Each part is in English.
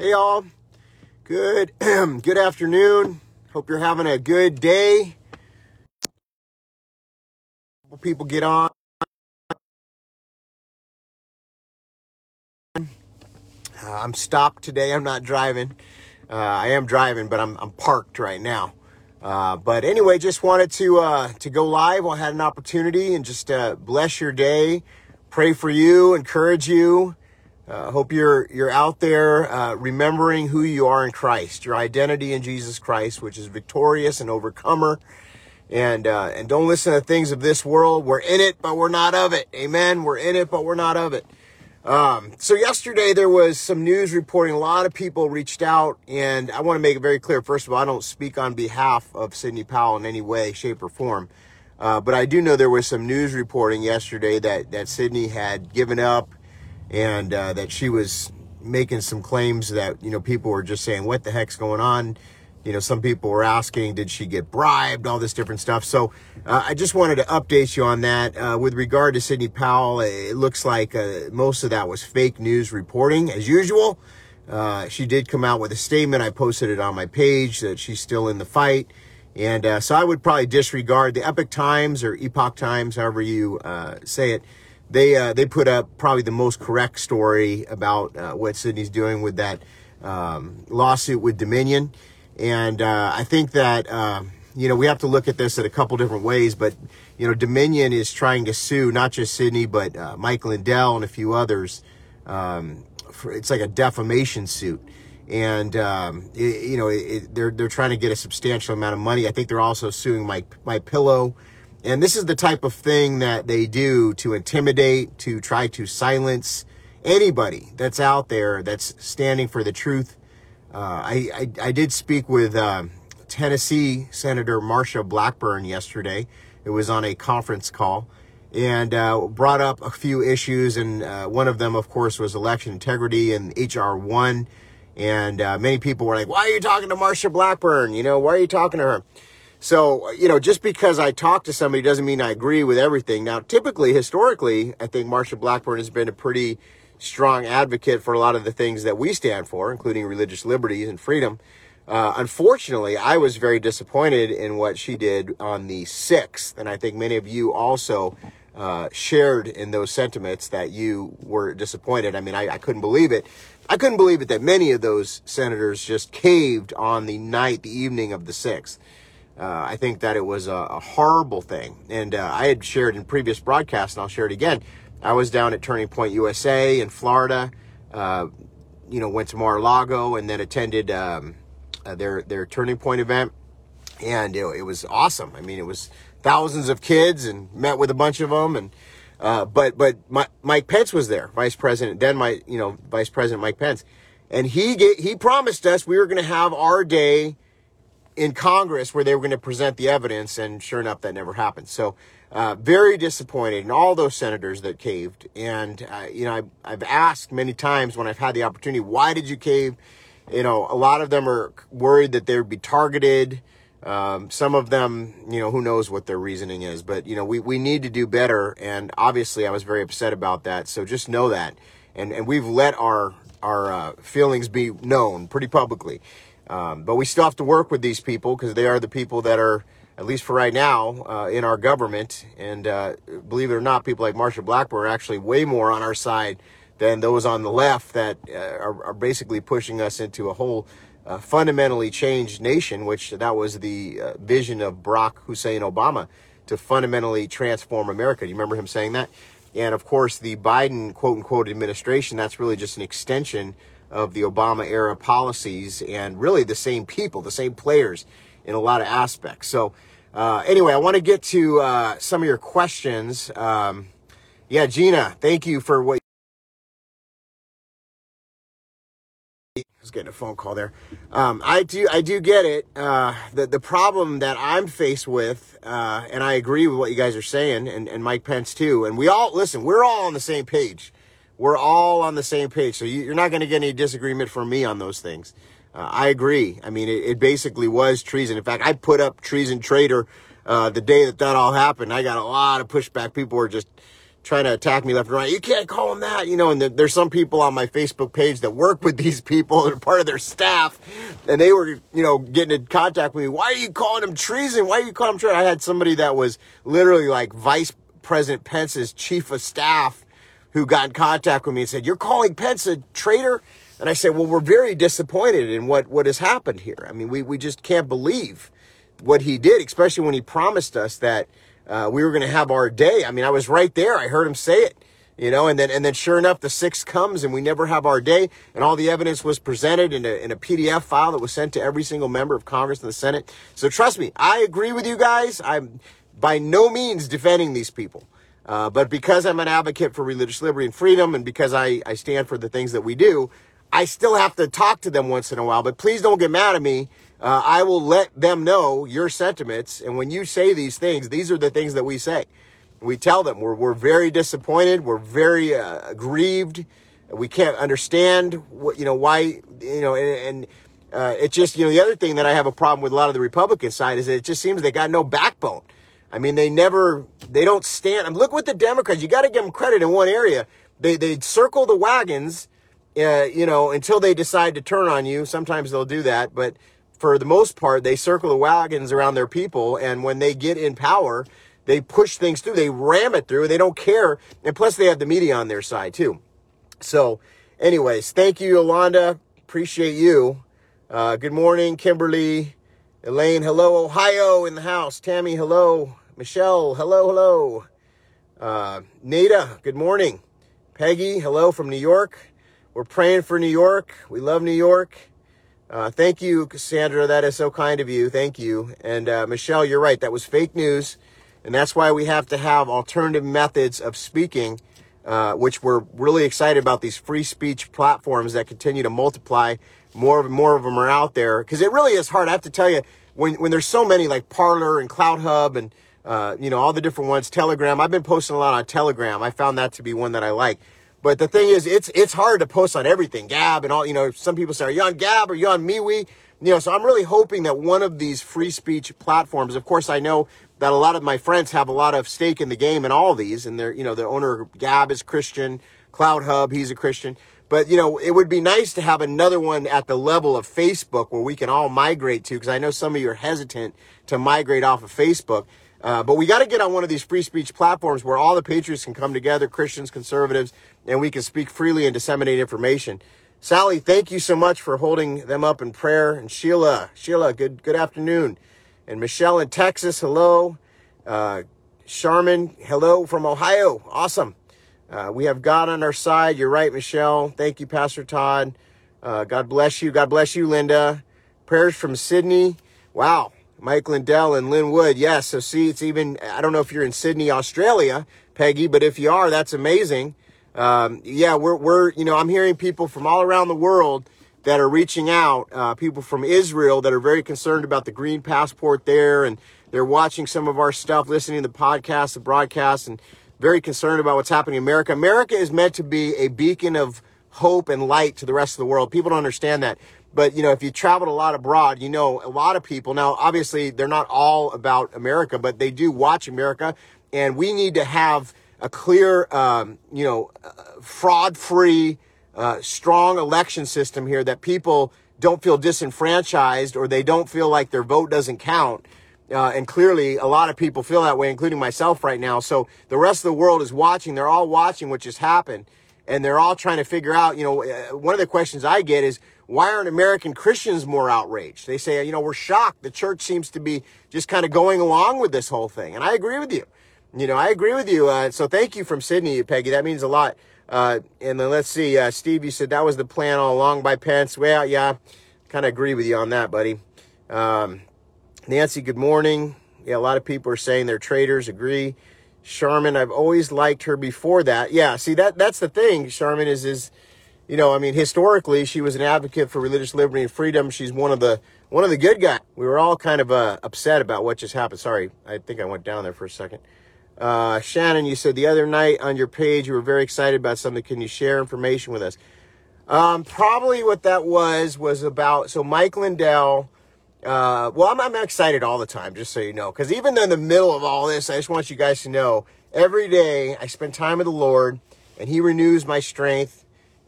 Hey y'all, Good good afternoon. Hope you're having a good day. People get on. Uh, I'm stopped today. I'm not driving. Uh, I am driving, but I'm, I'm parked right now. Uh, but anyway, just wanted to uh, to go live. I had an opportunity and just uh, bless your day, pray for you, encourage you. Uh, hope you're you're out there uh, remembering who you are in Christ, your identity in Jesus Christ, which is victorious and overcomer. And uh, and don't listen to things of this world. We're in it, but we're not of it. Amen. We're in it, but we're not of it. Um, so yesterday there was some news reporting. A lot of people reached out, and I want to make it very clear. First of all, I don't speak on behalf of Sidney Powell in any way, shape, or form. Uh, but I do know there was some news reporting yesterday that that Sidney had given up and uh, that she was making some claims that you know people were just saying what the heck's going on? You know some people were asking did she get bribed? All this different stuff. So uh, i just wanted to update you on that. Uh, with regard to sidney powell it looks like uh, most of that was fake news reporting as usual. Uh, she did come out with a statement. I posted it on my page that she's still in the fight. And uh, so i would probably disregard the epic times or epoch times however you uh, say it they uh, they put up probably the most correct story about uh, what Sidney's doing with that um, lawsuit with Dominion, and uh, I think that uh, you know we have to look at this in a couple different ways. But you know, Dominion is trying to sue not just Sidney but uh, Mike Lindell and a few others. Um, for, it's like a defamation suit. And um, it, you know it, they're they're trying to get a substantial amount of money. I think they're also suing my my pillow and this is the type of thing that they do to intimidate, to try to silence anybody that's out there that's standing for the truth. Uh, I, I, I, did speak with uh, Tennessee Senator Marsha Blackburn yesterday. It was on a conference call and uh, brought up a few issues. And uh, one of them, of course, was election integrity and H.R. 1. And uh, many people were like, why are you talking to Marsha Blackburn? You know, why are you talking to her? So, you know, just because I talk to somebody doesn't mean I agree with everything. Now, typically, historically, I think Marsha Blackburn has been a pretty strong advocate for a lot of the things that we stand for, including religious liberties and freedom. Uh, unfortunately, I was very disappointed in what she did on the 6th. And I think many of you also uh, shared in those sentiments that you were disappointed. I mean, I, I couldn't believe it. I couldn't believe it that many of those senators just caved on the night, the evening of the 6th. Uh, I think that it was a, a horrible thing. And uh, I had shared in previous broadcasts, and I'll share it again. I was down at Turning Point USA in Florida. Uh, you know, went to Mar-a-Lago and then attended um, uh, their their Turning Point event, and it, it, was awesome. I mean, it was thousands of kids and met with a bunch of them. And uh, but but my, Mike Pence was there, Vice President. Then my you know Vice President Mike Pence, and he get, he promised us we were going to have our day in Congress where they were going to present the evidence, and sure enough, that never happened. So, uh, very disappointed in all those senators that caved. And, uh, you know, I've, I've asked many times when I've had the opportunity, why did you cave? You know, a lot of them are worried that they would be targeted. Um, some of them, you know, who knows what their reasoning is, but, you know, we, we need to do better. And obviously, I was very upset about that. So just know that. And, and we've let our, our uh, feelings be known pretty publicly. Um, but we still have to work with these people because they are the people that are, at least for right now, uh, in our government. And uh, believe it or not, people like Marsha Blackburn are actually way more on our side than those on the left that uh, are, are, basically pushing us into a whole uh, fundamentally changed nation, which that was the uh, vision of Barack Hussein Obama to fundamentally transform America. Do you remember him saying that? And of course, the Biden quote unquote administration, that's really just an extension of the Obama era policies and really the same people, the same players in a lot of aspects. So, uh, anyway, I want to get to uh, some of your questions. Um, yeah, Gina, thank you for what. I was getting a phone call there. Um, I do, I do get it. Uh, the the problem that I'm faced with, uh, and I agree with what you guys are saying, and, and Mike Pence too. And we all listen. We're all on the same page we're all on the same page. So you, are not going to get any disagreement from me on those things. Uh, I agree. I mean, it, it, basically was treason. In fact, I put up treason traitor uh, the day that that all happened. I got a lot of pushback. People were just trying to attack me left and right. You can't call them that, you know. And there's some people on my Facebook page that work with these people are part of their staff, and they were, you know, getting in contact with me. Why are you calling them treason? Why are you calling them treason? I had somebody that was literally like Vice President Pence's chief of staff who got in contact with me and said, "You're calling Pence a traitor." And I said, "Well, we're very disappointed in what what has happened here. I mean, we we just can't believe what he did, especially when he promised us that." uh, we were going to have our day. I mean, I was right there. I heard him say it, you know, and then, and then sure enough, the sixth comes and we never have our day. And all the evidence was presented in a, in a PDF file that was sent to every single member of Congress and the Senate. So trust me, I agree with you guys. I'm by no means defending these people. Uh, but because I'm an advocate for religious liberty and freedom, and because I, I stand for the things that we do, I still have to talk to them once in a while. But please don't get mad at me uh, I will let them know your sentiments. And when you say these things, these are the things that we say. We tell them we're, we're very disappointed. We're very uh, grieved. We can't understand what, you know, why, you know, and, and uh, it just, you know, the other thing that I have a problem with a lot of the Republican side is it just seems they got no backbone. I mean, they never, they don't stand. Look what the Democrats, you got to give them credit in one area. They, they circle the wagons, uh, you know, until they decide to turn on you. Sometimes they'll do that, but for the most part, they circle the wagons around their people. And when they get in power, they push things through. They ram it through. They don't care. And plus, they have the media on their side, too. So, anyways, thank you, Yolanda. Appreciate you. Uh, good morning, Kimberly. Elaine, hello. Ohio in the house. Tammy, hello. Michelle, hello, hello. Uh, Nada, good morning. Peggy, hello from New York. We're praying for New York. We love New York. Uh, thank you, Cassandra. That is so kind of you. Thank you. And uh, Michelle, you're right. That was fake news. And that's why we have to have alternative methods of speaking, uh, which we're really excited about these free speech platforms that continue to multiply. More, and more of them are out there. Because it really is hard. I have to tell you, when, when there's so many like Parler and CloutHub and, uh, you know, all the different ones, Telegram. I've been posting a lot on Telegram. I found that to be one that I like. But the thing is, it's it's hard to post on everything, Gab and all. You know, some people say, "Are you on Gab or you on MeWe?" You know, so I'm really hoping that one of these free speech platforms. Of course, I know that a lot of my friends have a lot of stake in the game in all these, and they're you know the owner Gab is Christian, CloutHub he's a Christian. But you know, it would be nice to have another one at the level of Facebook where we can all migrate to, because I know some of you are hesitant to migrate off of Facebook. Uh, but we got to get on one of these free speech platforms where all the patriots can come together, Christians, conservatives, and we can speak freely and disseminate information. Sally, thank you so much for holding them up in prayer. And Sheila, Sheila, good good afternoon. And Michelle in Texas, hello. Uh, Charmin, hello from Ohio. Awesome. Uh, we have God on our side. You're right, Michelle. Thank you, Pastor Todd. Uh, God bless you. God bless you, Linda. Prayers from Sydney. Wow. Mike Lindell and Lin Wood. Yes. So see, it's even, I don't know if you're in Sydney, Australia, Peggy, but if you are, that's amazing. Um, yeah, we're, we're, you know, I'm hearing people from all around the world that are reaching out, uh, people from Israel that are very concerned about the green passport there. And they're watching some of our stuff, listening to the podcast, the broadcast, and very concerned about what's happening in America. America is meant to be a beacon of hope and light to the rest of the world. People don't understand that. But, you know, if you traveled a lot abroad, you know, a lot of people, now, obviously, they're not all about America, but they do watch America. And we need to have a clear, um, you know, uh, fraud free, uh, strong election system here that people don't feel disenfranchised or they don't feel like their vote doesn't count. Uh, and clearly, a lot of people feel that way, including myself right now. So the rest of the world is watching. They're all watching what just happened. And they're all trying to figure out, you know, uh, one of the questions I get is, why aren't American Christians more outraged? They say, you know, we're shocked. The church seems to be just kind of going along with this whole thing. And I agree with you. You know, I agree with you. Uh, so thank you from Sydney, Peggy. That means a lot. Uh, and then let's see, uh, Steve, you said that was the plan all along by Pence. Well, yeah, kind of agree with you on that, buddy. Um, Nancy, good morning. Yeah, a lot of people are saying they're traitors. Agree. Charmin, I've always liked her before that. Yeah, see that that's the thing. Charmin is is you know, I mean, historically, she was an advocate for religious liberty and freedom. She's one of the one of the good guys. We were all kind of uh, upset about what just happened. Sorry, I think I went down there for a second. Uh, Shannon, you said the other night on your page you were very excited about something. Can you share information with us? Um, probably what that was was about. So Mike Lindell. Uh, well, I'm, I'm excited all the time, just so you know, because even in the middle of all this, I just want you guys to know every day I spend time with the Lord and he renews my strength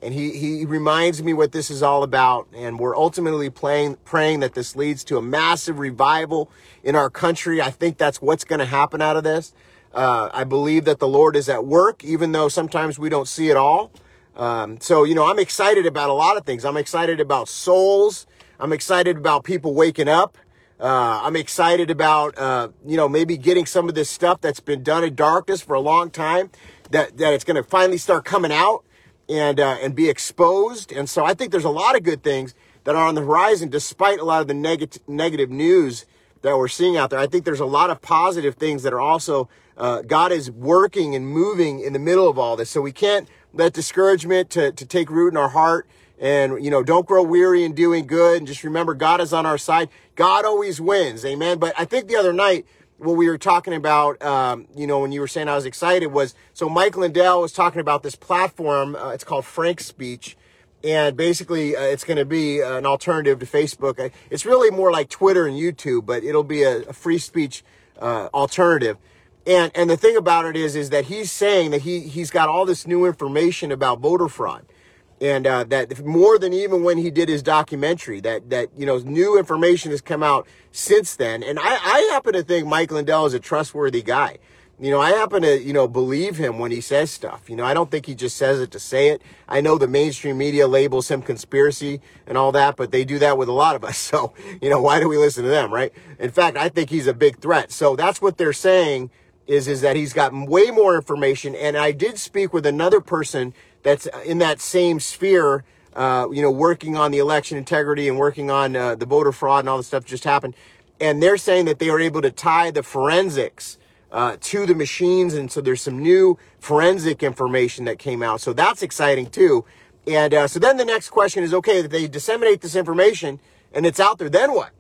and he, he reminds me what this is all about. And we're ultimately playing, praying that this leads to a massive revival in our country. I think that's what's going to happen out of this. Uh, I believe that the Lord is at work, even though sometimes we don't see it all. Um, so, you know, I'm excited about a lot of things. I'm excited about souls. I'm excited about people waking up. Uh, I'm excited about, uh, you know, maybe getting some of this stuff that's been done in darkness for a long time, that, that it's going to finally start coming out and, uh, and be exposed. And so I think there's a lot of good things that are on the horizon, despite a lot of the negative, negative news that we're seeing out there. I think there's a lot of positive things that are also, uh, God is working and moving in the middle of all this. So we can't let discouragement to, to take root in our heart and you know don't grow weary in doing good and just remember god is on our side god always wins amen but i think the other night what we were talking about um, you know when you were saying i was excited was so mike lindell was talking about this platform uh, it's called Frank Speech. and basically uh, it's going to be an alternative to facebook it's really more like twitter and youtube but it'll be a, a free speech uh, alternative and and the thing about it is is that he's saying that he he's got all this new information about voter fraud and uh, that more than even when he did his documentary, that that you know new information has come out since then. And I, I happen to think Mike Lindell is a trustworthy guy. You know, I happen to you know believe him when he says stuff. You know, I don't think he just says it to say it. I know the mainstream media labels him conspiracy and all that, but they do that with a lot of us. So you know, why do we listen to them, right? In fact, I think he's a big threat. So that's what they're saying is is that he's got way more information. And I did speak with another person that's in that same sphere, uh, you know, working on the election integrity and working on uh, the voter fraud and all the stuff just happened. And they're saying that they were able to tie the forensics uh, to the machines. And so there's some new forensic information that came out. So that's exciting too. And uh, so then the next question is, okay, they disseminate this information and it's out there. Then what?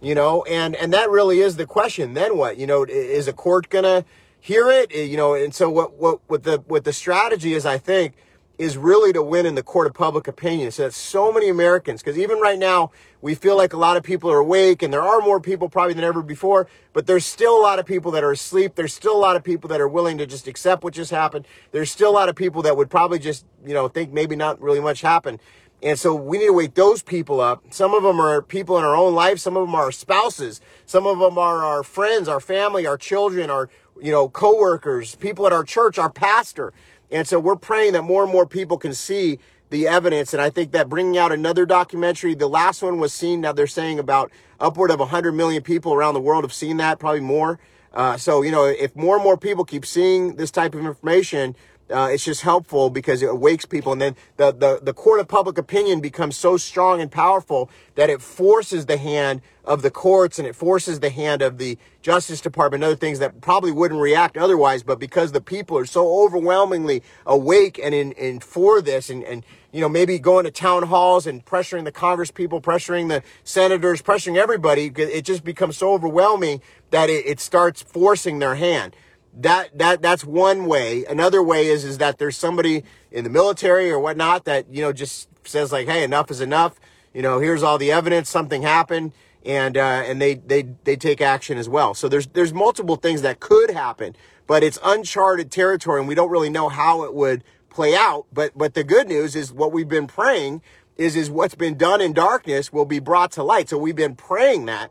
You know, and, and that really is the question. Then what? You know, is a court gonna hear it? You know, and so what, what, what the, what the strategy is, I think, is really to win in the court of public opinion. So that so many Americans, because even right now, we feel like a lot of people are awake and there are more people probably than ever before, but there's still a lot of people that are asleep. There's still a lot of people that are willing to just accept what just happened. There's still a lot of people that would probably just, you know, think maybe not really much happened. And so we need to wake those people up. Some of them are people in our own life. Some of them are spouses. Some of them are our friends, our family, our children, our, you know, coworkers, people at our church, our pastor. And so we're praying that more and more people can see the evidence. And I think that bringing out another documentary, the last one was seen. Now they're saying about upward of 100 million people around the world have seen that, probably more. Uh, so, you know, if more and more people keep seeing this type of information, uh, it's just helpful because it awakes people. And then the, the, the court of public opinion becomes so strong and powerful that it forces the hand of the courts and it forces the hand of the Justice Department and other things that probably wouldn't react otherwise. But because the people are so overwhelmingly awake and in, in for this and, and, you know, maybe going to town halls and pressuring the Congress people, pressuring the senators, pressuring everybody, it just becomes so overwhelming that it, it starts forcing their hand that that that's one way. Another way is is that there's somebody in the military or whatnot that you know just says like, hey, enough is enough. You know, here's all the evidence. Something happened, and uh, and they they they take action as well. So there's there's multiple things that could happen, but it's uncharted territory, and we don't really know how it would play out. But but the good news is what we've been praying is is what's been done in darkness will be brought to light. So we've been praying that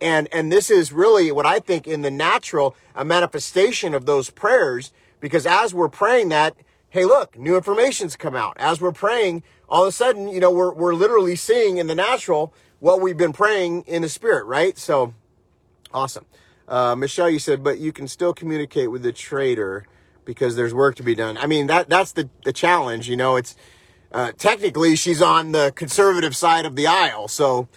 and, and this is really what I think in the natural, a manifestation of those prayers, because as we're praying that, hey, look, new information's come out. As we're praying, all of a sudden, you know, we're, we're literally seeing in the natural what we've been praying in the spirit, right? So awesome. Uh, Michelle, you said, but you can still communicate with the traitor because there's work to be done. I mean, that, that's the, the challenge, you know, it's, uh, technically she's on the conservative side of the aisle. So,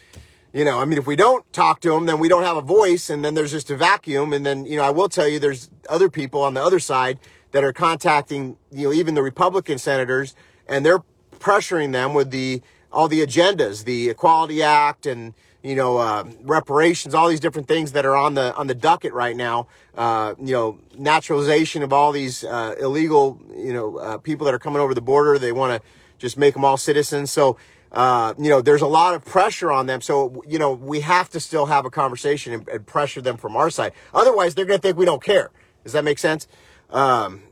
you know, I mean, if we don't talk to them, then we don't have a voice, and then there's just a vacuum. And then, you know, I will tell you, there's other people on the other side that are contacting, you know, even the Republican senators, and they're pressuring them with the all the agendas, the Equality Act, and you know, uh, reparations, all these different things that are on the on the docket right now. Uh, you know, naturalization of all these uh, illegal, you know, uh, people that are coming over the border. They want to just make them all citizens. So uh, you know, there's a lot of pressure on them. So, you know, we have to still have a conversation and, and pressure them from our side. Otherwise, they're going to think we don't care. Does that make sense? Um,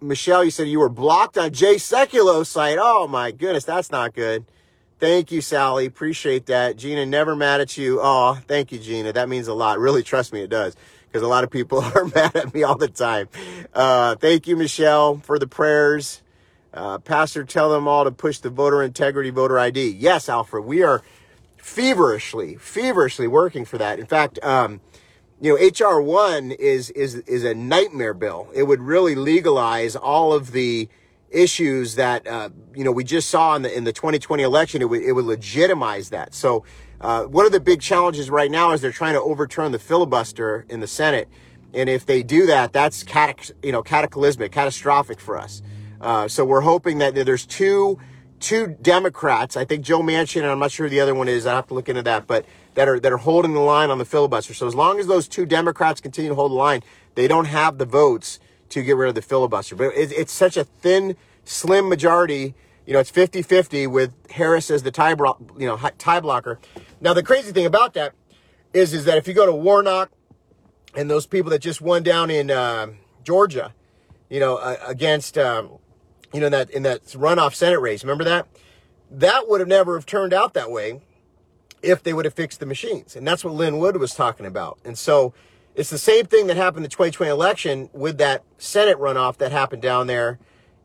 Michelle, you said you were blocked on Jay Sekulow site. Oh my goodness, that's not good. Thank you, Sally. Appreciate that. Gina, never mad at you. Oh, thank you, Gina. That means a lot. Really, trust me, it does. Because a lot of people are mad at me all the time. Uh, thank you, Michelle, for the prayers. Uh, Pastor, tell them all to push the voter integrity, voter ID. Yes, Alfred, we are feverishly, feverishly working for that. In fact, um, you know, HR one is is is a nightmare bill. It would really legalize all of the issues that uh, you know we just saw in the in the 2020 election. It would it would legitimize that. So uh, one of the big challenges right now is they're trying to overturn the filibuster in the Senate, and if they do that, that's catac- you know cataclysmic, catastrophic for us. Uh, so we're hoping that there's two two Democrats. I think Joe Manchin, and I'm not sure who the other one is. I have to look into that, but that are that are holding the line on the filibuster. So as long as those two Democrats continue to hold the line, they don't have the votes to get rid of the filibuster. But it, it's such a thin, slim majority. You know, it's 50-50 with Harris as the tie, bro- you know, tie blocker. Now the crazy thing about that is, is that if you go to Warnock and those people that just won down in uh, Georgia, you know, uh, against, um, you know, in that in that runoff Senate race, remember that? That would have never have turned out that way if they would have fixed the machines. And that's what Lin Wood was talking about. And so it's the same thing that happened in the 2020 election with that Senate runoff that happened down there.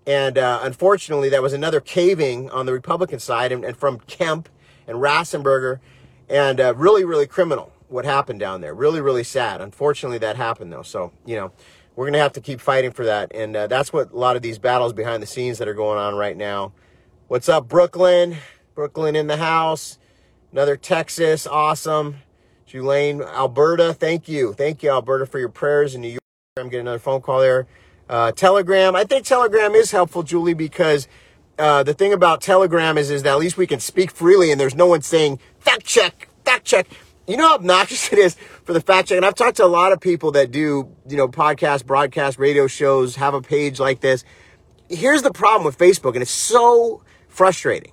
And uh, unfortunately, that was another caving on the Republican side and, and from Kemp and Raffensperger. And uh, really, really criminal what happened down there. Really, really sad. Unfortunately, that happened though. So, you know, we're going to have to keep fighting for that. And uh, that's what a lot of these battles behind the scenes that are going on right now. What's up, Brooklyn? Brooklyn in the house. Another Texas, awesome. Tulane, Alberta, thank you. Thank you, Alberta, for your prayers in New York. I'm getting another phone call there. Uh, Telegram, I think Telegram is helpful, Julie, because uh, the thing about Telegram is, is that at least we can speak freely and there's no one saying, fact check, fact check. You know how obnoxious it is for the fact check? And I've talked to a lot of people that do, you know, podcast, broadcast, radio shows, have a page like this. Here's the problem with Facebook, and it's so frustrating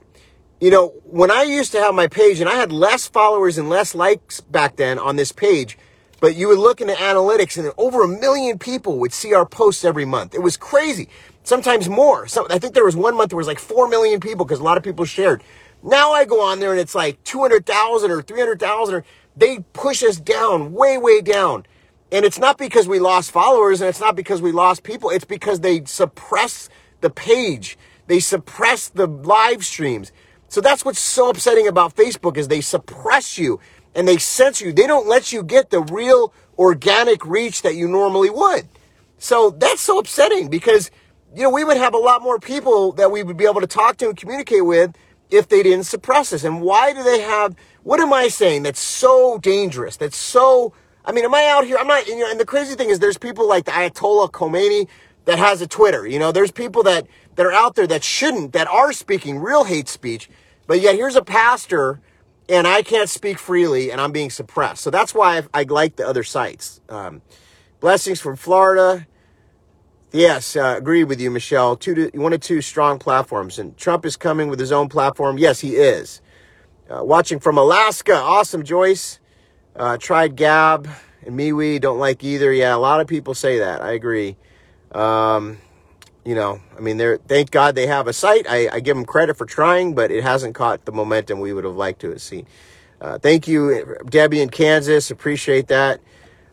you know, when I used to have my page and I had less followers and less likes back then on this page, but you would look into analytics and over a million people would see our posts every month. It was crazy. Sometimes more. So I think there was one month there was like 4 million people because a lot of people shared. Now I go on there and it's like 200,000 or 300,000 or they push us down, way, way down. And it's not because we lost followers and it's not because we lost people. It's because they suppress the page. They suppress the live streams. So that's what's so upsetting about Facebook is they suppress you and they censor you. They don't let you get the real organic reach that you normally would. So that's so upsetting because, you know, we would have a lot more people that we would be able to talk to and communicate with if they didn't suppress us. And why do they have, what am I saying that's so dangerous? That's so, I mean, am I out here? I'm not, you know, and the crazy thing is there's people like the Ayatollah Khomeini that has a Twitter. You know, there's people that, that are out there that shouldn't, that are speaking real hate speech, but yet here's a pastor and I can't speak freely and I'm being suppressed. So that's why I, I like the other sites. Um, blessings from Florida. Yes, uh, agree with you, Michelle. Two to, one of two strong platforms. And Trump is coming with his own platform. Yes, he is. Uh, watching from Alaska. Awesome, Joyce. Uh, tried Gab and MeWe. Don't like either. Yeah, a lot of people say that. I agree. Um, you know, I mean, they're thank God they have a site. I, I give them credit for trying, but it hasn't caught the momentum we would have liked to have seen. Uh, thank you, Debbie in Kansas. Appreciate that.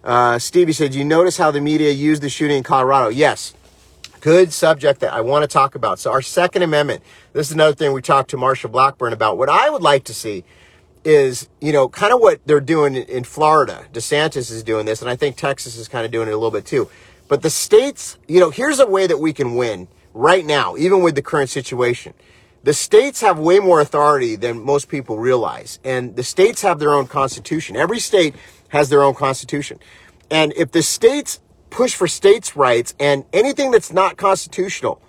Uh, Stevie said, "You notice how the media used the shooting in Colorado?" Yes, good subject that I want to talk about. So, our Second Amendment. This is another thing we talked to Marsha Blackburn about. What I would like to see is, you know, kind of what they're doing in Florida. DeSantis is doing this, and I think Texas is kind of doing it a little bit too but the states, you know, here's a way that we can win right now, even with the current situation. The states have way more authority than most people realize. And the states have their own constitution. Every state has their own constitution. And if the states push for states' rights and anything that's not constitutional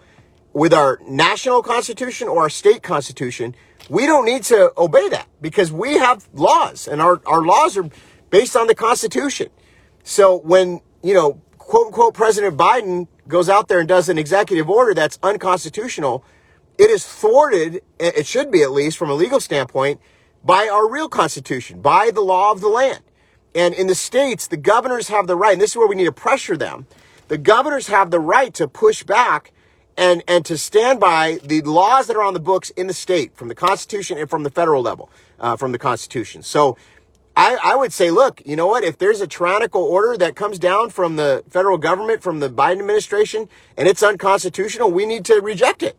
with our national constitution or our state constitution, we don't need to obey that because we have laws and our, our laws are based on the constitution. So when, you know, quote unquote President Biden goes out there and does an executive order that's unconstitutional, it is thwarted, it should be at least from a legal standpoint, by our real constitution, by the law of the land. And in the states, the governors have the right, and this is where we need to pressure them. the governors have the right to push back and and to stand by the laws that are on the books in the state from the constitution and from the federal level uh, from the constitution. So I, I would say look you know what? If there's a tyrannical order that comes down from the federal government from the biden administration and it's unconstitutional we need to reject it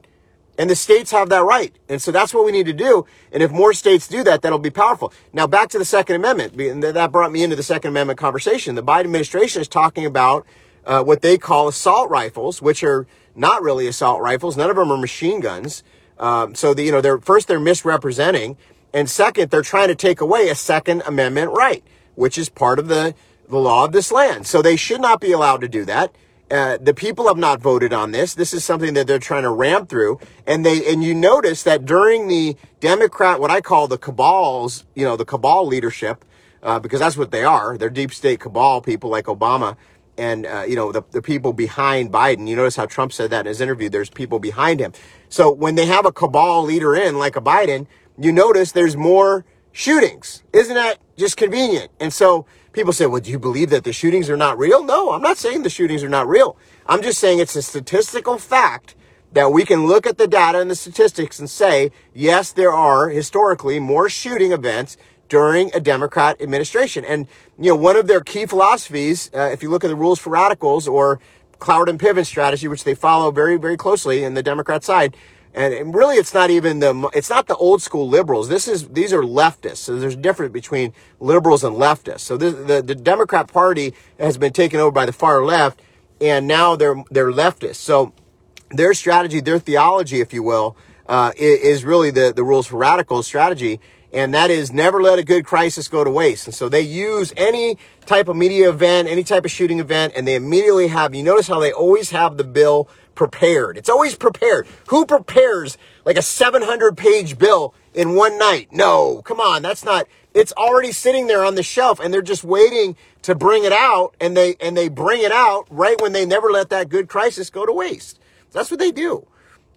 and the states have that right and so that's what we need to do and if more states do that that'll be powerful now back to the second amendment and that brought me into the second amendment conversation the biden administration is talking about uh, what they call assault rifles which are not really assault rifles. None of them are machine guns. Um, so the, you know, they're first they're misrepresenting, and second they're trying to take away a Second Amendment right, which is part of the the law of this land. So they should not be allowed to do that. Uh, the people have not voted on this. This is something that they're trying to ram through, and they and you notice that during the Democrat, what I call the cabals, you know, the cabal leadership, uh, because that's what they are. They're deep state cabal people like Obama and uh, you know the, the people behind Biden. You notice how Trump said that in his interview. There's people behind him. So when they have a cabal leader in like a Biden, you notice there's more shootings. Isn't that just convenient? And so people say, "Well, do you believe that the shootings are not real?" No, I'm not saying the shootings are not real. I'm just saying it's a statistical fact that we can look at the data and the statistics and say, yes, there are historically more shooting events during a Democrat administration. And, you know, one of their key philosophies, uh, if you look at the rules for radicals or Cloward and Piven strategy, which they follow very, very closely in the Democrat side, and really it's not even the it's not the old school liberals. This is these are leftists. So there's a difference between liberals and leftists. So this, the, the democrat party has been taken over by the far left and now they're they're leftists. So their strategy their theology if you will uh, is, really the the rules for radical strategy and that is never let a good crisis go to waste. And so they use any type of media event, any type of shooting event, and they immediately have, you notice how they always have the bill prepared. It's always prepared. Who prepares like a 700 page bill in one night? No, come on. That's not, it's already sitting there on the shelf and they're just waiting to bring it out and they, and they bring it out right when they never let that good crisis go to waste. That's what they do.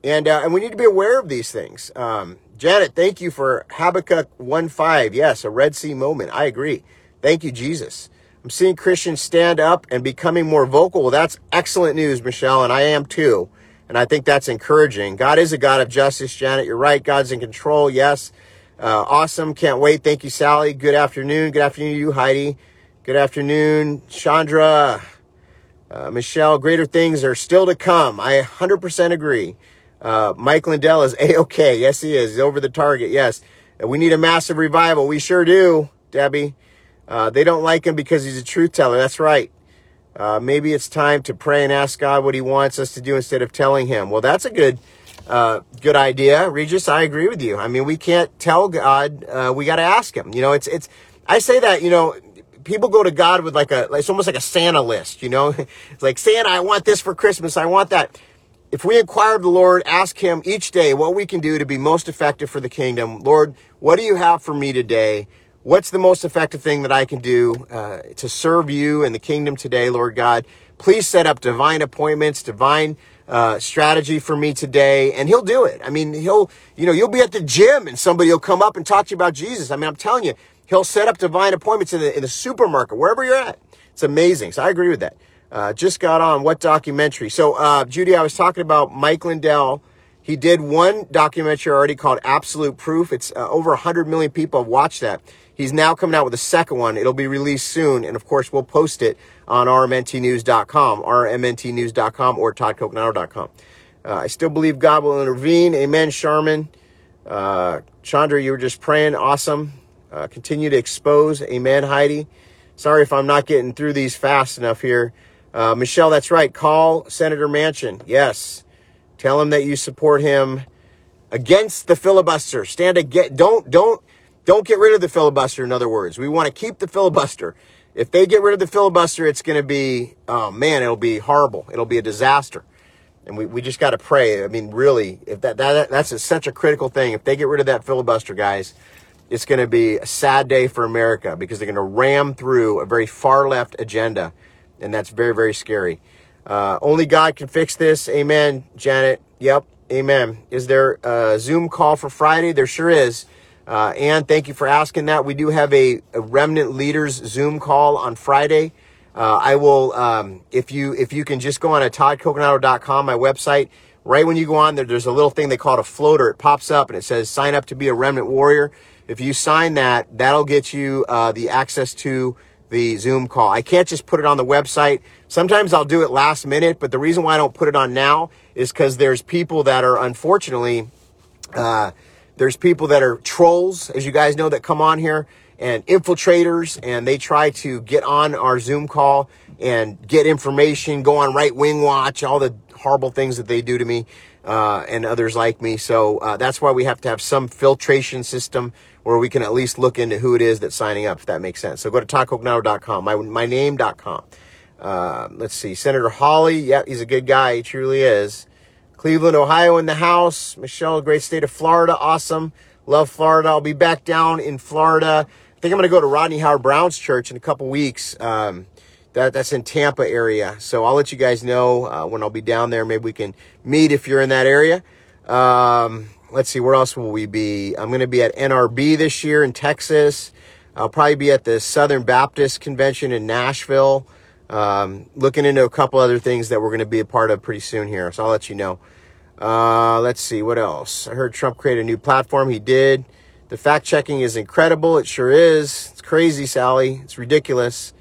And, uh, and we need to be aware of these things. Um, Janet, thank you for Habakkuk 1.5. Yes, a Red Sea moment. I agree. Thank you, Jesus. I'm seeing Christians stand up and becoming more vocal. Well, that's excellent news, Michelle, and I am too. And I think that's encouraging. God is a God of justice, Janet. You're right. God's in control. Yes. Uh, awesome. Can't wait. Thank you, Sally. Good afternoon. Good afternoon to you, Heidi. Good afternoon, Chandra. Uh, Michelle, greater things are still to come. I 100% agree. Uh, Mike Lindell is A-OK. Yes, he is. He's over the target. Yes. We need a massive revival. We sure do, Debbie. Uh, they don't like him because he's a truth teller. That's right. Uh, maybe it's time to pray and ask God what he wants us to do instead of telling him. Well, that's a good, uh, good idea. Regis, I agree with you. I mean, we can't tell God, uh, we got to ask him. You know, it's, it's, I say that, you know, people go to God with like a, it's almost like a Santa list, you know? it's like, Santa, I want this for Christmas. I want that if we inquire of the Lord, ask Him each day what we can do to be most effective for the kingdom. Lord, what do you have for me today? What's the most effective thing that I can do uh, to serve you and the kingdom today, Lord God? Please set up divine appointments, divine uh, strategy for me today, and He'll do it. I mean, He'll, you know, you'll be at the gym and somebody will come up and talk to you about Jesus. I mean, I'm telling you, He'll set up divine appointments in the, in the supermarket, wherever you're at. It's amazing. So I agree with that. Uh, just got on what documentary? So, uh, Judy, I was talking about Mike Lindell. He did one documentary already called Absolute Proof. It's uh, over 100 million people have watched that. He's now coming out with a second one. It'll be released soon. And of course, we'll post it on rmntnews.com, rmntnews.com, or toddcoconato.com. Uh, I still believe God will intervene. Amen, Sharman. Uh, Chandra, you were just praying. Awesome. Uh, continue to expose. Amen, Heidi. Sorry if I'm not getting through these fast enough here. Uh, Michelle, that's right. Call Senator Manchin. Yes. Tell him that you support him against the filibuster. Stand against. Don't don't don't get rid of the filibuster. In other words, we want to keep the filibuster. If they get rid of the filibuster, it's going to be oh man, it'll be horrible. It'll be a disaster. And we, we just got to pray. I mean, really, if that, that that's a, such a critical thing. If they get rid of that filibuster, guys, it's going to be a sad day for America because they're going to ram through a very far left agenda and that's very, very scary. Uh, only God can fix this. Amen, Janet. Yep, amen. Is there a Zoom call for Friday? There sure is. Uh, and thank you for asking that. We do have a, a Remnant Leaders Zoom call on Friday. Uh, I will, um, if you if you can just go on to toddcoconato.com, my website, right when you go on there, there's a little thing they call it a floater. It pops up and it says sign up to be a remnant warrior. If you sign that, that'll get you uh, the access to the Zoom call. I can't just put it on the website. Sometimes I'll do it last minute, but the reason why I don't put it on now is because there's people that are unfortunately, uh, there's people that are trolls, as you guys know, that come on here and infiltrators, and they try to get on our Zoom call and get information, go on right wing watch, all the horrible things that they do to me uh, and others like me. So uh, that's why we have to have some filtration system where we can at least look into who it is that's signing up, if that makes sense. So go to toddcoconato.com, my, my name.com. Uh, let's see, Senator Hawley. Yeah, he's a good guy. He truly is. Cleveland, Ohio in the house. Michelle, great state of Florida. Awesome. Love Florida. I'll be back down in Florida I think I'm going to go to Rodney Howard-Browne's church in a couple weeks. Um, that that's in Tampa area. So I'll let you guys know uh, when I'll be down there. Maybe we can meet if you're in that area. Um, let's see, where else will we be? I'm going to be at NRB this year in Texas. I'll probably be at the Southern Baptist Convention in Nashville. Um, looking into a couple other things that we're going to be a part of pretty soon here. So I'll let you know. Uh, let's see, what else? I heard Trump create a new platform. He did. The fact checking is incredible. It sure is. It's crazy, Sally. It's ridiculous.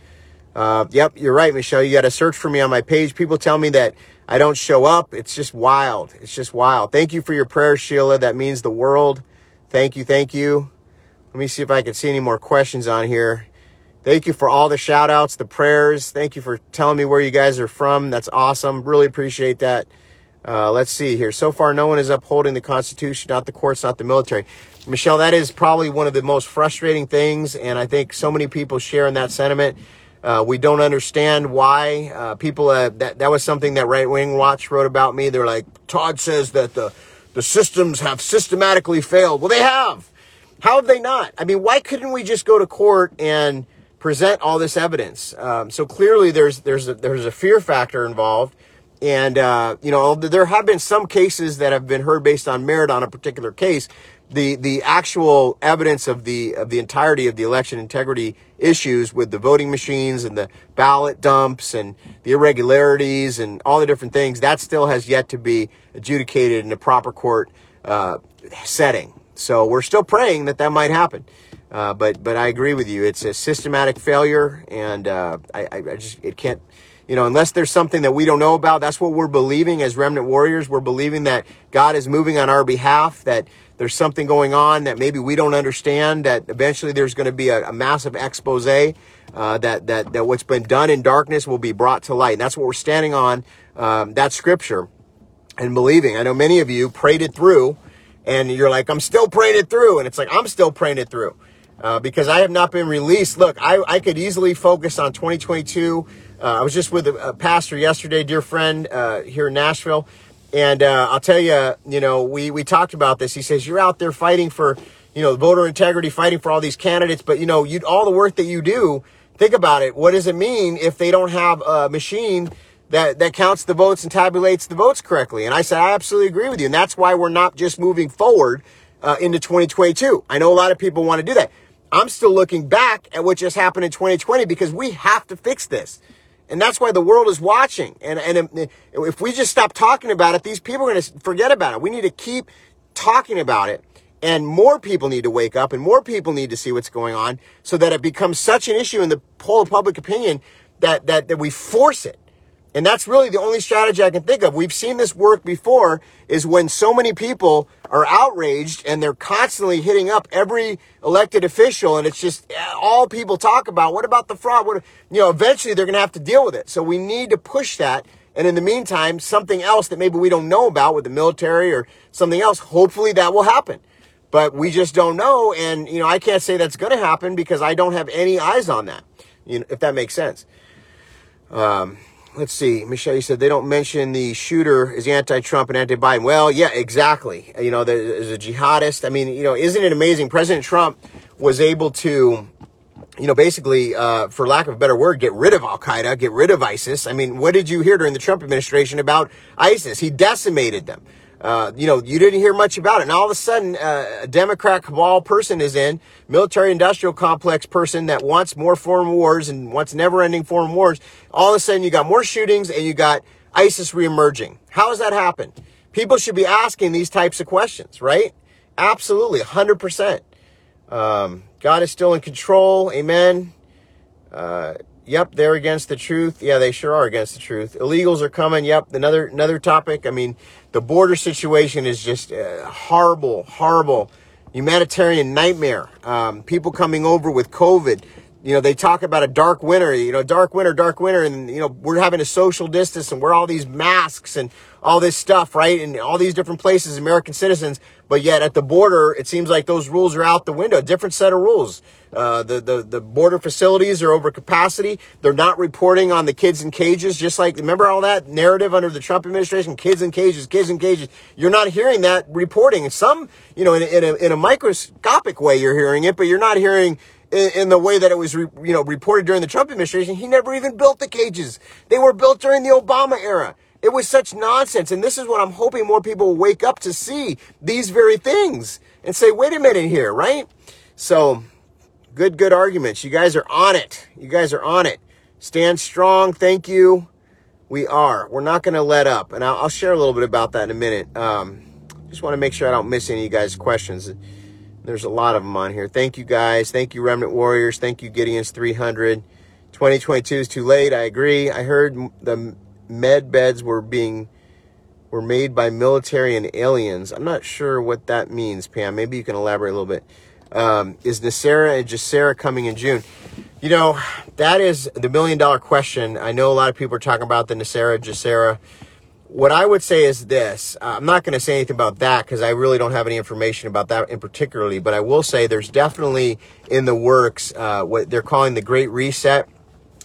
Uh, yep, you're right, Michelle. You got to search for me on my page. People tell me that I don't show up. It's just wild. It's just wild. Thank you for your prayers, Sheila. That means the world. Thank you. Thank you. Let me see if I can see any more questions on here. Thank you for all the shout outs, the prayers. Thank you for telling me where you guys are from. That's awesome. Really appreciate that. Uh, let's see here. So far, no one is upholding the Constitution, not the courts, not the military. Michelle, that is probably one of the most frustrating things, and I think so many people share in that sentiment. Uh, we don't understand why uh, people. Uh, that that was something that Right Wing Watch wrote about me. They're like, Todd says that the the systems have systematically failed. Well, they have. How have they not? I mean, why couldn't we just go to court and present all this evidence? Um, so clearly, there's there's a, there's a fear factor involved. And, uh, you know, there have been some cases that have been heard based on merit on a particular case, the the actual evidence of the of the entirety of the election integrity issues with the voting machines and the ballot dumps and the irregularities and all the different things that still has yet to be adjudicated in a proper court uh, setting. So we're still praying that that might happen. Uh, but but I agree with you. It's a systematic failure, and uh, I, I just it can't you know, unless there's something that we don't know about, that's what we're believing as remnant warriors. We're believing that God is moving on our behalf, that there's something going on that maybe we don't understand, that eventually there's going to be a, a massive expose, uh, that, that, that what's been done in darkness will be brought to light. And that's what we're standing on, um, that scripture and believing. I know many of you prayed it through and you're like, I'm still praying it through. And it's like, I'm still praying it through. Uh, because I have not been released. Look, I, I could easily focus on 2022. Uh, I was just with a, a pastor yesterday, dear friend, uh, here in Nashville, and uh, I'll tell you, you know, we, we talked about this. He says, You're out there fighting for, you know, voter integrity, fighting for all these candidates, but, you know, you, all the work that you do, think about it. What does it mean if they don't have a machine that, that counts the votes and tabulates the votes correctly? And I said, I absolutely agree with you. And that's why we're not just moving forward uh, into 2022. I know a lot of people want to do that. I'm still looking back at what just happened in 2020 because we have to fix this. And that's why the world is watching. And, and if we just stop talking about it, these people are going to forget about it. We need to keep talking about it. And more people need to wake up and more people need to see what's going on so that it becomes such an issue in the poll of public opinion that, that, that we force it. And that's really the only strategy I can think of. We've seen this work before is when so many people are outraged and they're constantly hitting up every elected official and it's just eh, all people talk about. What about the fraud? What, you know, eventually they're going to have to deal with it. So we need to push that. And in the meantime, something else that maybe we don't know about with the military or something else, hopefully that will happen. But we just don't know. And, you know, I can't say that's going to happen because I don't have any eyes on that, you know, if that makes sense. Um, let's see. Michelle, you said they don't mention the shooter is anti-Trump and anti-Biden. Well, yeah, exactly. You know, there's a jihadist. I mean, you know, isn't it amazing? President Trump was able to, you know, basically, uh, for lack of a better word, get rid of Al Qaeda, get rid of ISIS. I mean, what did you hear during the Trump administration about ISIS? He decimated them. Uh, you know, you didn't hear much about it. And all of a sudden, uh, a Democrat cabal person is in, military industrial complex person that wants more foreign wars and wants never ending foreign wars. All of a sudden, you got more shootings and you got ISIS reemerging. How has that happened? People should be asking these types of questions, right? Absolutely, 100%. Um, God is still in control. Amen. Uh, Yep, they're against the truth. Yeah, they sure are against the truth. Illegals are coming. Yep, another another topic. I mean, the border situation is just uh, horrible, horrible, humanitarian nightmare. Um, people coming over with COVID. You know, they talk about a dark winter. You know, dark winter, dark winter, and you know we're having a social distance and we're all these masks and all this stuff, right? And all these different places, American citizens. But yet at the border, it seems like those rules are out the window. Different set of rules. Uh, the, the, the border facilities are over capacity. They're not reporting on the kids in cages, just like, remember all that narrative under the Trump administration? Kids in cages, kids in cages. You're not hearing that reporting. And some, you know, in, in, a, in a microscopic way, you're hearing it, but you're not hearing in, in the way that it was, re, you know, reported during the Trump administration. He never even built the cages. They were built during the Obama era. It was such nonsense. And this is what I'm hoping more people will wake up to see these very things and say, wait a minute here, right? So, good, good arguments. You guys are on it. You guys are on it. Stand strong. Thank you. We are. We're not going to let up. And I'll, I'll, share a little bit about that in a minute. Um, just want to make sure I don't miss any of you guys' questions. There's a lot of them on here. Thank you guys. Thank you, Remnant Warriors. Thank you, Gideon's 300. 2022 is too late. I agree. I heard the med beds were being were made by military and aliens. I'm not sure what that means, Pam. Maybe you can elaborate a little bit. Um, is NESARA and GESARA coming in June? You know, that is the million dollar question. I know a lot of people are talking about the NESARA, GESARA. What I would say is this. Uh, I'm not going to say anything about that because I really don't have any information about that in particularly, but I will say there's definitely in the works uh, what they're calling the Great Reset.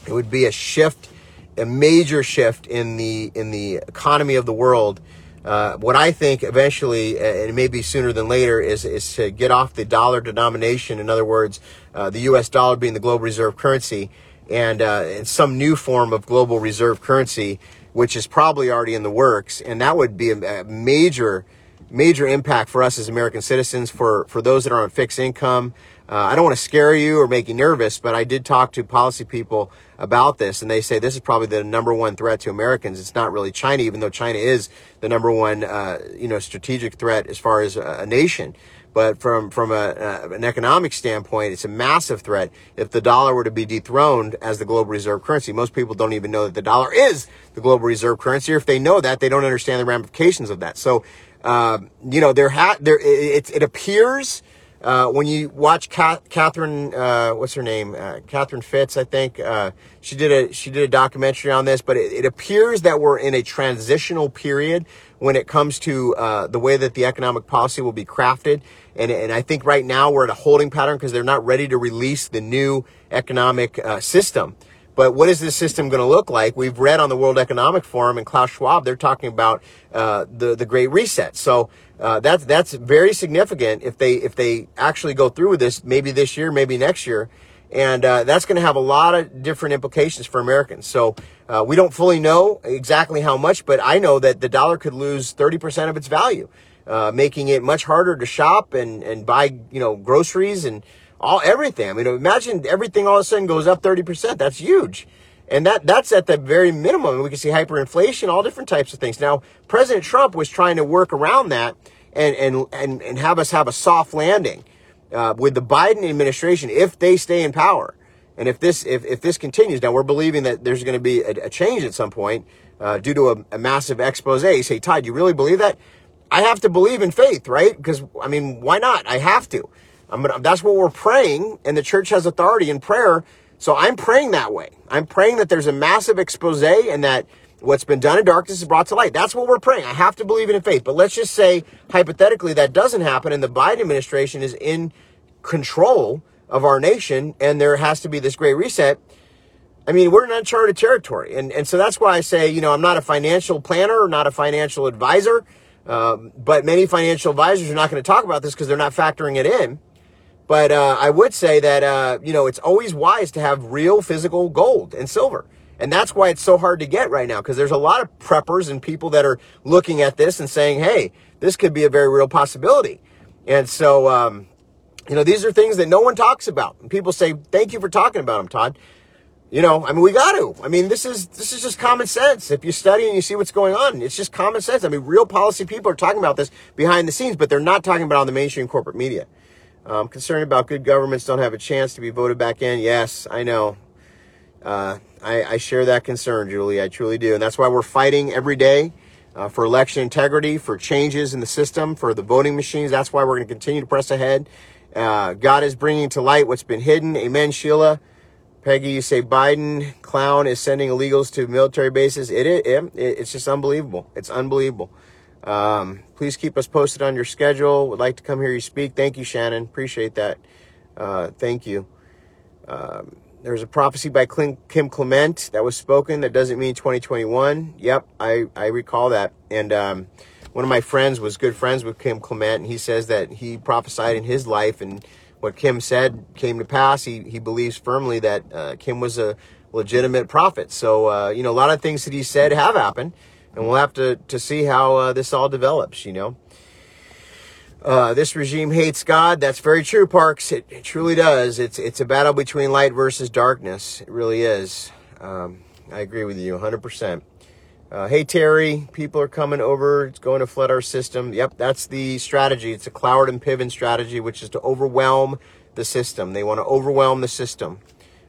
It would be a shift a major shift in the in the economy of the world. Uh, what I think eventually, uh, and maybe sooner than later, is is to get off the dollar denomination. In other words, uh, the U.S. dollar being the global reserve currency, and, uh, and some new form of global reserve currency, which is probably already in the works, and that would be a, major major impact for us as American citizens. For for those that are on fixed income, uh, I don't want to scare you or make you nervous, but I did talk to policy people about this, and they say this is probably the number one threat to Americans. It's not really China, even though China is the number one, uh, you know, strategic threat as far as a, nation. But from from a, uh, an economic standpoint, it's a massive threat. If the dollar were to be dethroned as the global reserve currency, most people don't even know that the dollar is the global reserve currency. Or if they know that, they don't understand the ramifications of that. So, uh, you know, there ha- there it, it appears uh, when you watch Catherine, uh, what's her name? Uh, Catherine Fitts, I think. Uh, she did a she did a documentary on this, but it, it, appears that we're in a transitional period when it comes to uh, the way that the economic policy will be crafted. And, and I think right now we're in a holding pattern because they're not ready to release the new economic uh, system. But what is this system going to look like? We've read on the World Economic Forum and Klaus Schwab, they're talking about the the Great Reset. So uh, that's that's very significant if they if they actually go through with this maybe this year maybe next year and uh, that's going to have a lot of different implications for Americans. So uh, we don't fully know exactly how much but I know that the dollar could lose 30% of its value uh, making it much harder to shop and and buy you know groceries and all everything. I mean imagine everything all of a sudden goes up 30% that's huge. And that, that's at the very minimum. We can see hyperinflation, all different types of things. Now, President Trump was trying to work around that and, and, and, and have us have a soft landing uh, with the Biden administration if they stay in power. And if this, if, if this continues, now we're believing that there's going to be a, a, change at some point uh, due to a, a massive expose. You say, Todd, you really believe that? I have to believe in faith, right? Because, I mean, why not? I have to. I'm gonna, that's what we're praying, and the church has authority in prayer so I'm praying that way. I'm praying that there's a massive expose and that what's been done in darkness is brought to light. That's what we're praying. I have to believe it in faith. But let's just say, hypothetically, that doesn't happen and the Biden administration is in control of our nation and there has to be this great reset. I mean, we're in uncharted territory. And, and so that's why I say, you know, I'm not a financial planner, not a financial advisor. Um, but many financial advisors are not going to talk about this because they're not factoring it in. But uh, I would say that uh, you know it's always wise to have real physical gold and silver. And that's why it's so hard to get right now because there's a lot of preppers and people that are looking at this and saying, hey, this could be a very real possibility. And so, um, you know, these are things that no one talks about. And people say, thank you for talking about them, Todd. You know, I mean, we got to. I mean, this is this is just common sense. If you study and you see what's going on, it's just common sense. I mean, real policy people are talking about this behind the scenes, but they're not talking about on the mainstream corporate media. I'm concerned about good governments don't have a chance to be voted back in. Yes, I know. Uh, I, I, share that concern, Julie. I truly do, and that's why we're fighting every day uh, for election integrity, for changes in the system, for the voting machines. That's why we're going to continue to press ahead. Uh, God is bringing to light what's been hidden. Amen, Sheila. Peggy, you say Biden clown is sending illegals to military bases. It, it, it it's just unbelievable. It's unbelievable. Um, please keep us posted on your schedule. Would like to come hear you speak. Thank you, Shannon. Appreciate that. Uh, thank you. Um, there's a prophecy by Kim Clement that was spoken. That doesn't mean 2021. Yep, I, I recall that. And um, one of my friends was good friends with Kim Clement, and he says that he prophesied in his life, and what Kim said came to pass. He he believes firmly that uh, Kim was a legitimate prophet. So uh, you know, a lot of things that he said have happened and we'll have to, to see how uh, this all develops, you know. Uh, this regime hates God. That's very true, Parks. It, it, truly does. It's it's a battle between light versus darkness. It really is. Um, I agree with you 100%. Uh, hey, Terry, people are coming over. It's going to flood our system. Yep, that's the strategy. It's a Cloward and Piven strategy, which is to overwhelm the system. They want to overwhelm the system.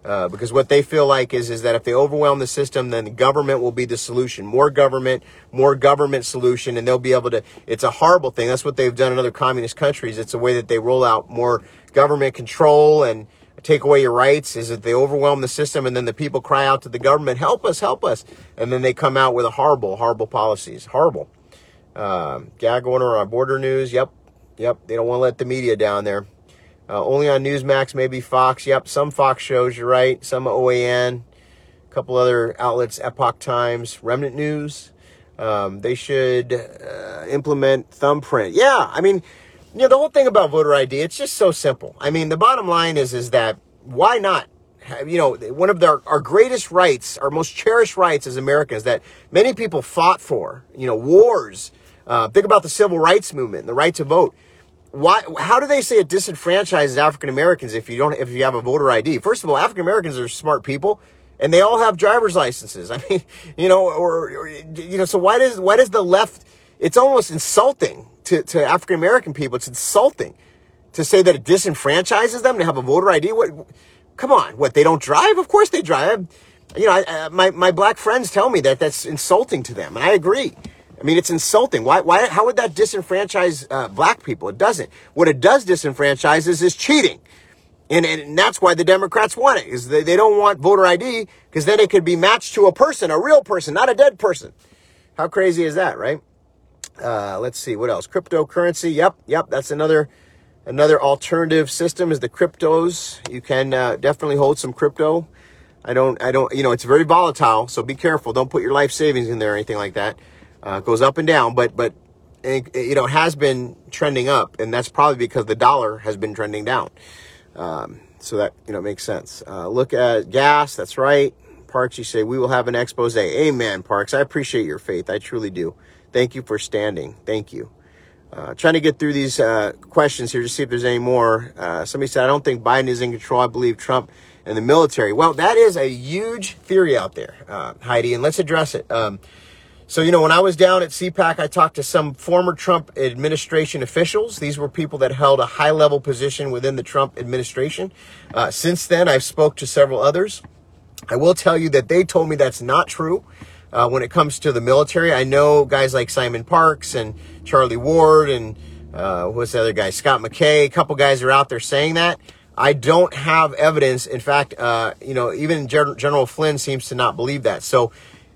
Uh, because what they feel like is is that if they overwhelm the system, then the government will be the solution. More government, more government solution, and they'll be able to. It's a horrible thing. That's what they've done in other communist countries. It's a way that they roll out more government control and take away your rights. Is that they overwhelm the system, and then the people cry out to the government, "Help us, help us!" And then they come out with a horrible, horrible policies. Horrible. Um, order on border news. Yep, yep. They don't want to let the media down there. Uh, only on Newsmax, maybe Fox. Yep, some Fox shows, you're right. Some OAN, a couple other outlets, Epoch Times, Remnant News. Um, they should uh, implement thumbprint. Yeah, I mean, you know, the whole thing about voter ID, it's just so simple. I mean, the bottom line is, is that why not? You know, one of our, our greatest rights, our most cherished rights as Americans that many people fought for, you know, wars. Uh, think about the civil rights movement, the right to vote why how do they say it disenfranchises African Americans if you don't if you have a voter ID? First of all, African Americans are smart people and they all have driver's licenses. I mean, you know, or, or you know, so why does why does the left it's almost insulting to, to African American people. It's insulting to say that it disenfranchises them to have a voter ID. What come on, what they don't drive? Of course they drive. You know, I, uh, my my black friends tell me that that's insulting to them, and I agree. I mean, it's insulting. Why, why, how would that disenfranchise uh, black people? It doesn't. What it does disenfranchise is, is cheating. And, and that's why the Democrats want it, is they, they don't want voter ID because then it could be matched to a person, a real person, not a dead person. How crazy is that, right? Uh, let's see, what else? Cryptocurrency. Yep, yep, that's another another alternative system is the cryptos. You can uh, definitely hold some crypto. I don't, I don't, you know, it's very volatile, so be careful. Don't put your life savings in there or anything like that. Uh, goes up and down, but but it, you know has been trending up, and that's probably because the dollar has been trending down. Um, so that you know makes sense. Uh, look at gas. That's right. Parks, you say we will have an expose. Amen, Parks. I appreciate your faith. I truly do. Thank you for standing. Thank you. Uh, trying to get through these uh, questions here to see if there's any more. Uh, somebody said, I don't think Biden is in control. I believe Trump and the military. Well, that is a huge theory out there, uh, Heidi, and let's address it. Um, so, you know, when I was down at CPAC, I talked to some former Trump administration officials. These were people that held a high level position within the Trump administration. Uh, since then, I've spoke to several others. I will tell you that they told me that's not true. Uh, when it comes to the military, I know guys like Simon Parks and Charlie Ward and uh, what's the other guy, Scott McKay. A couple guys are out there saying that. I don't have evidence. In fact, uh, you know, even General Flynn seems to not believe that. So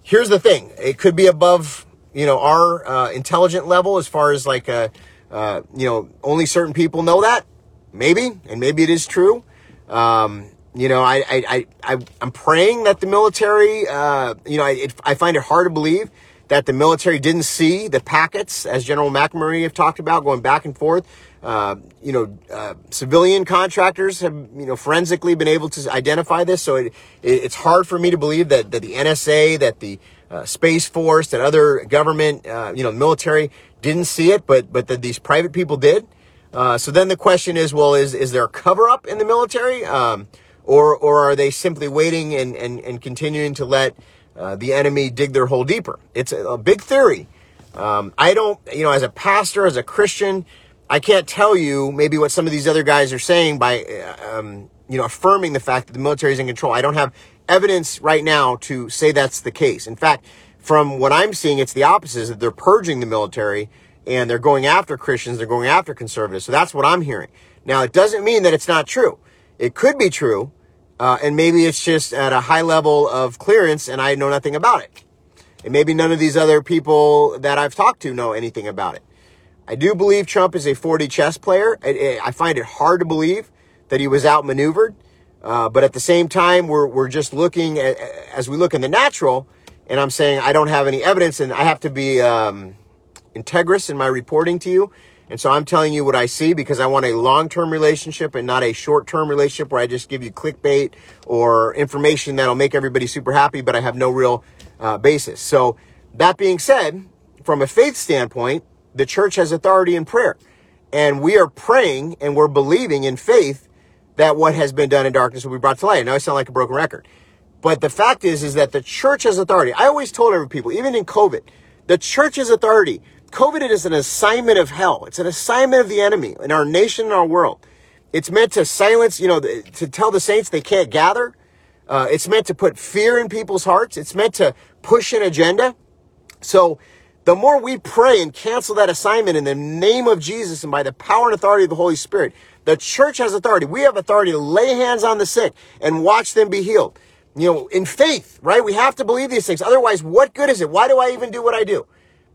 here's the thing it could be above you know our uh, intelligent level as far as like uh, uh, you know only certain people know that maybe and maybe it is true um, you know I, I, I, I am praying that the military uh, you know I, it, I find it hard to believe that the military didn't see the packets, as General McNamara have talked about, going back and forth. Uh, you know, uh, civilian contractors have, you know, forensically been able to identify this. So it, it, it's hard for me to believe that, that the NSA, that the uh, Space Force, that other government, uh, you know, military didn't see it, but, but that these private people did. Uh, so then the question is, well, is, is there a cover up in the military? Um, or, or are they simply waiting and, and, and continuing to let the enemy dig their hole deeper? It's a, a big theory. Um, I don't, you know, as a pastor, as a Christian, I can't tell you maybe what some of these other guys are saying by, um, you know, affirming the fact that the military is in control. I don't have evidence right now to say that's the case. In fact, from what I'm seeing, it's the opposite, is that they're purging the military and they're going after Christians, they're going after conservatives. So that's what I'm hearing. Now, it doesn't mean that it's not true. It could be true, uh, and maybe it's just at a high level of clearance and I know nothing about it. And maybe none of these other people that I've talked to know anything about it. I do believe Trump is a 4D chess player. I, I find it hard to believe that he was outmaneuvered. Uh, but at the same time, we're, we're just looking at, as we look in the natural, and I'm saying I don't have any evidence and I have to be um, integrous in my reporting to you. And so I'm telling you what I see because I want a long-term relationship and not a short-term relationship where I just give you clickbait or information that'll make everybody super happy, but I have no real uh, basis. So that being said, from a faith standpoint, the church has authority in prayer. And we are praying and we're believing in faith that what has been done in darkness will be brought to light. I know I sound like a broken record. But the fact is, is that the church has authority. I always told every people, even in COVID, the church has authority. COVID is an assignment of hell. It's an assignment of the enemy in our nation and our world. It's meant to silence, you know, to tell the saints they can't gather. Uh, it's meant to put fear in people's hearts. It's meant to push an agenda. So the more we pray and cancel that assignment in the name of Jesus and by the power and authority of the Holy Spirit, the church has authority. We have authority to lay hands on the sick and watch them be healed. You know, in faith, right? We have to believe these things. Otherwise, what good is it? Why do I even do what I do?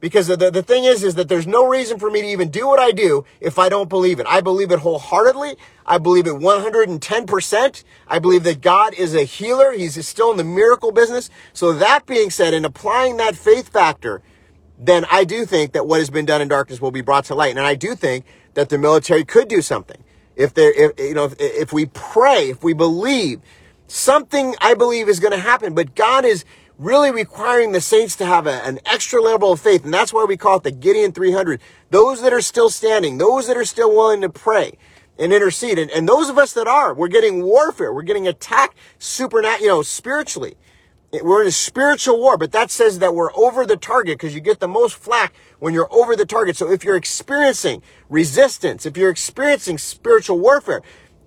Because the, the thing is, is that there's no reason for me to even do what I do if I don't believe it. I believe it wholeheartedly. I believe it 110%. I believe that God is a healer. He's still in the miracle business. So that being said, in applying that faith factor, then I do think that what has been done in darkness will be brought to light. And I do think that the military could do something. If there, if, you know, if, if we pray, if we believe, something I believe is going to happen. But God is, really requiring the saints to have a, an extra level of faith. And that's why we call it the Gideon 300. Those that are still standing, those that are still willing to pray and intercede. And, and those of us that are, we're getting warfare. We're getting attacked supernat, you know, spiritually. We're in a spiritual war, but that says that we're over the target because you get the most flack when you're over the target. So if you're experiencing resistance, if you're experiencing spiritual warfare,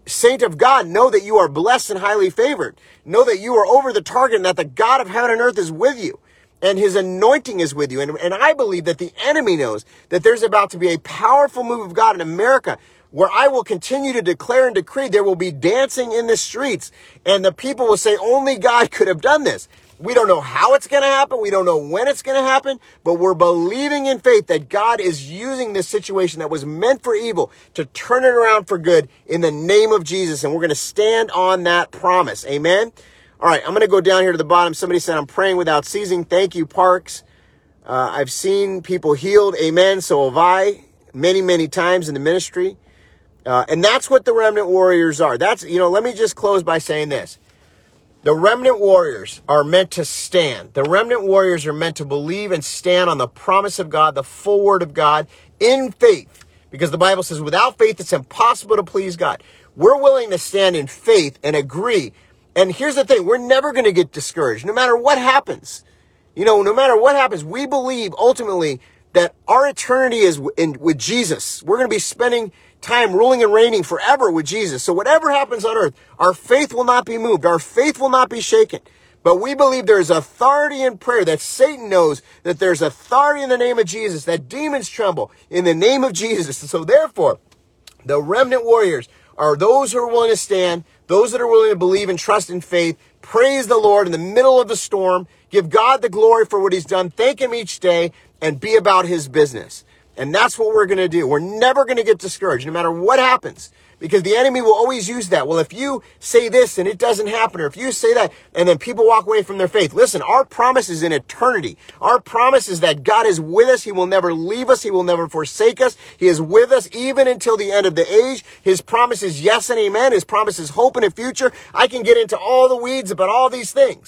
saint of God, know that you are blessed and highly favored. Know that you are over the target and that the God of heaven and earth is with you and his anointing is with you. And, and I believe that the enemy knows that there's about to be a powerful move of God in America where I will continue to declare and decree there will be dancing in the streets and the people will say only God could have done this. We don't know how it's going to happen. We don't know when it's going to happen, but we're believing in faith that God is using this situation that was meant for evil to turn it around for good in the name of Jesus. And we're going to stand on that promise. Amen. All right. I'm going to go down here to the bottom. Somebody said, I'm praying without ceasing. Thank you, Parks. Uh, I've seen people healed. Amen. So have I many, many times in the ministry. Uh, and that's what the remnant warriors are. That's, you know, let me just close by saying this. The remnant warriors are meant to stand. The remnant warriors are meant to believe and stand on the promise of God, the full word of God in faith. Because the Bible says without faith, it's impossible to please God. We're willing to stand in faith and agree. And here's the thing. We're never going to get discouraged, no matter what happens. You know, no matter what happens, we believe ultimately that our eternity is in, with Jesus. We're going to be spending time ruling and reigning forever with Jesus. So whatever happens on earth, our faith will not be moved. Our faith will not be shaken. But we believe there's authority in prayer, that Satan knows that there's authority in the name of Jesus, that demons tremble in the name of Jesus. And so therefore, the remnant warriors are those who are willing to stand, those that are willing to believe and trust in faith, praise the Lord in the middle of the storm, give God the glory for what he's done, thank him each day, and be about his business. And that's what we're going to do. We're never going to get discouraged no matter what happens because the enemy will always use that. Well, if you say this and it doesn't happen, or if you say that and then people walk away from their faith, listen, our promise is in eternity. Our promise is that God is with us. He will never leave us. He will never forsake us. He is with us even until the end of the age. His promise is yes and amen. His promise is hope and a future. I can get into all the weeds about all these things.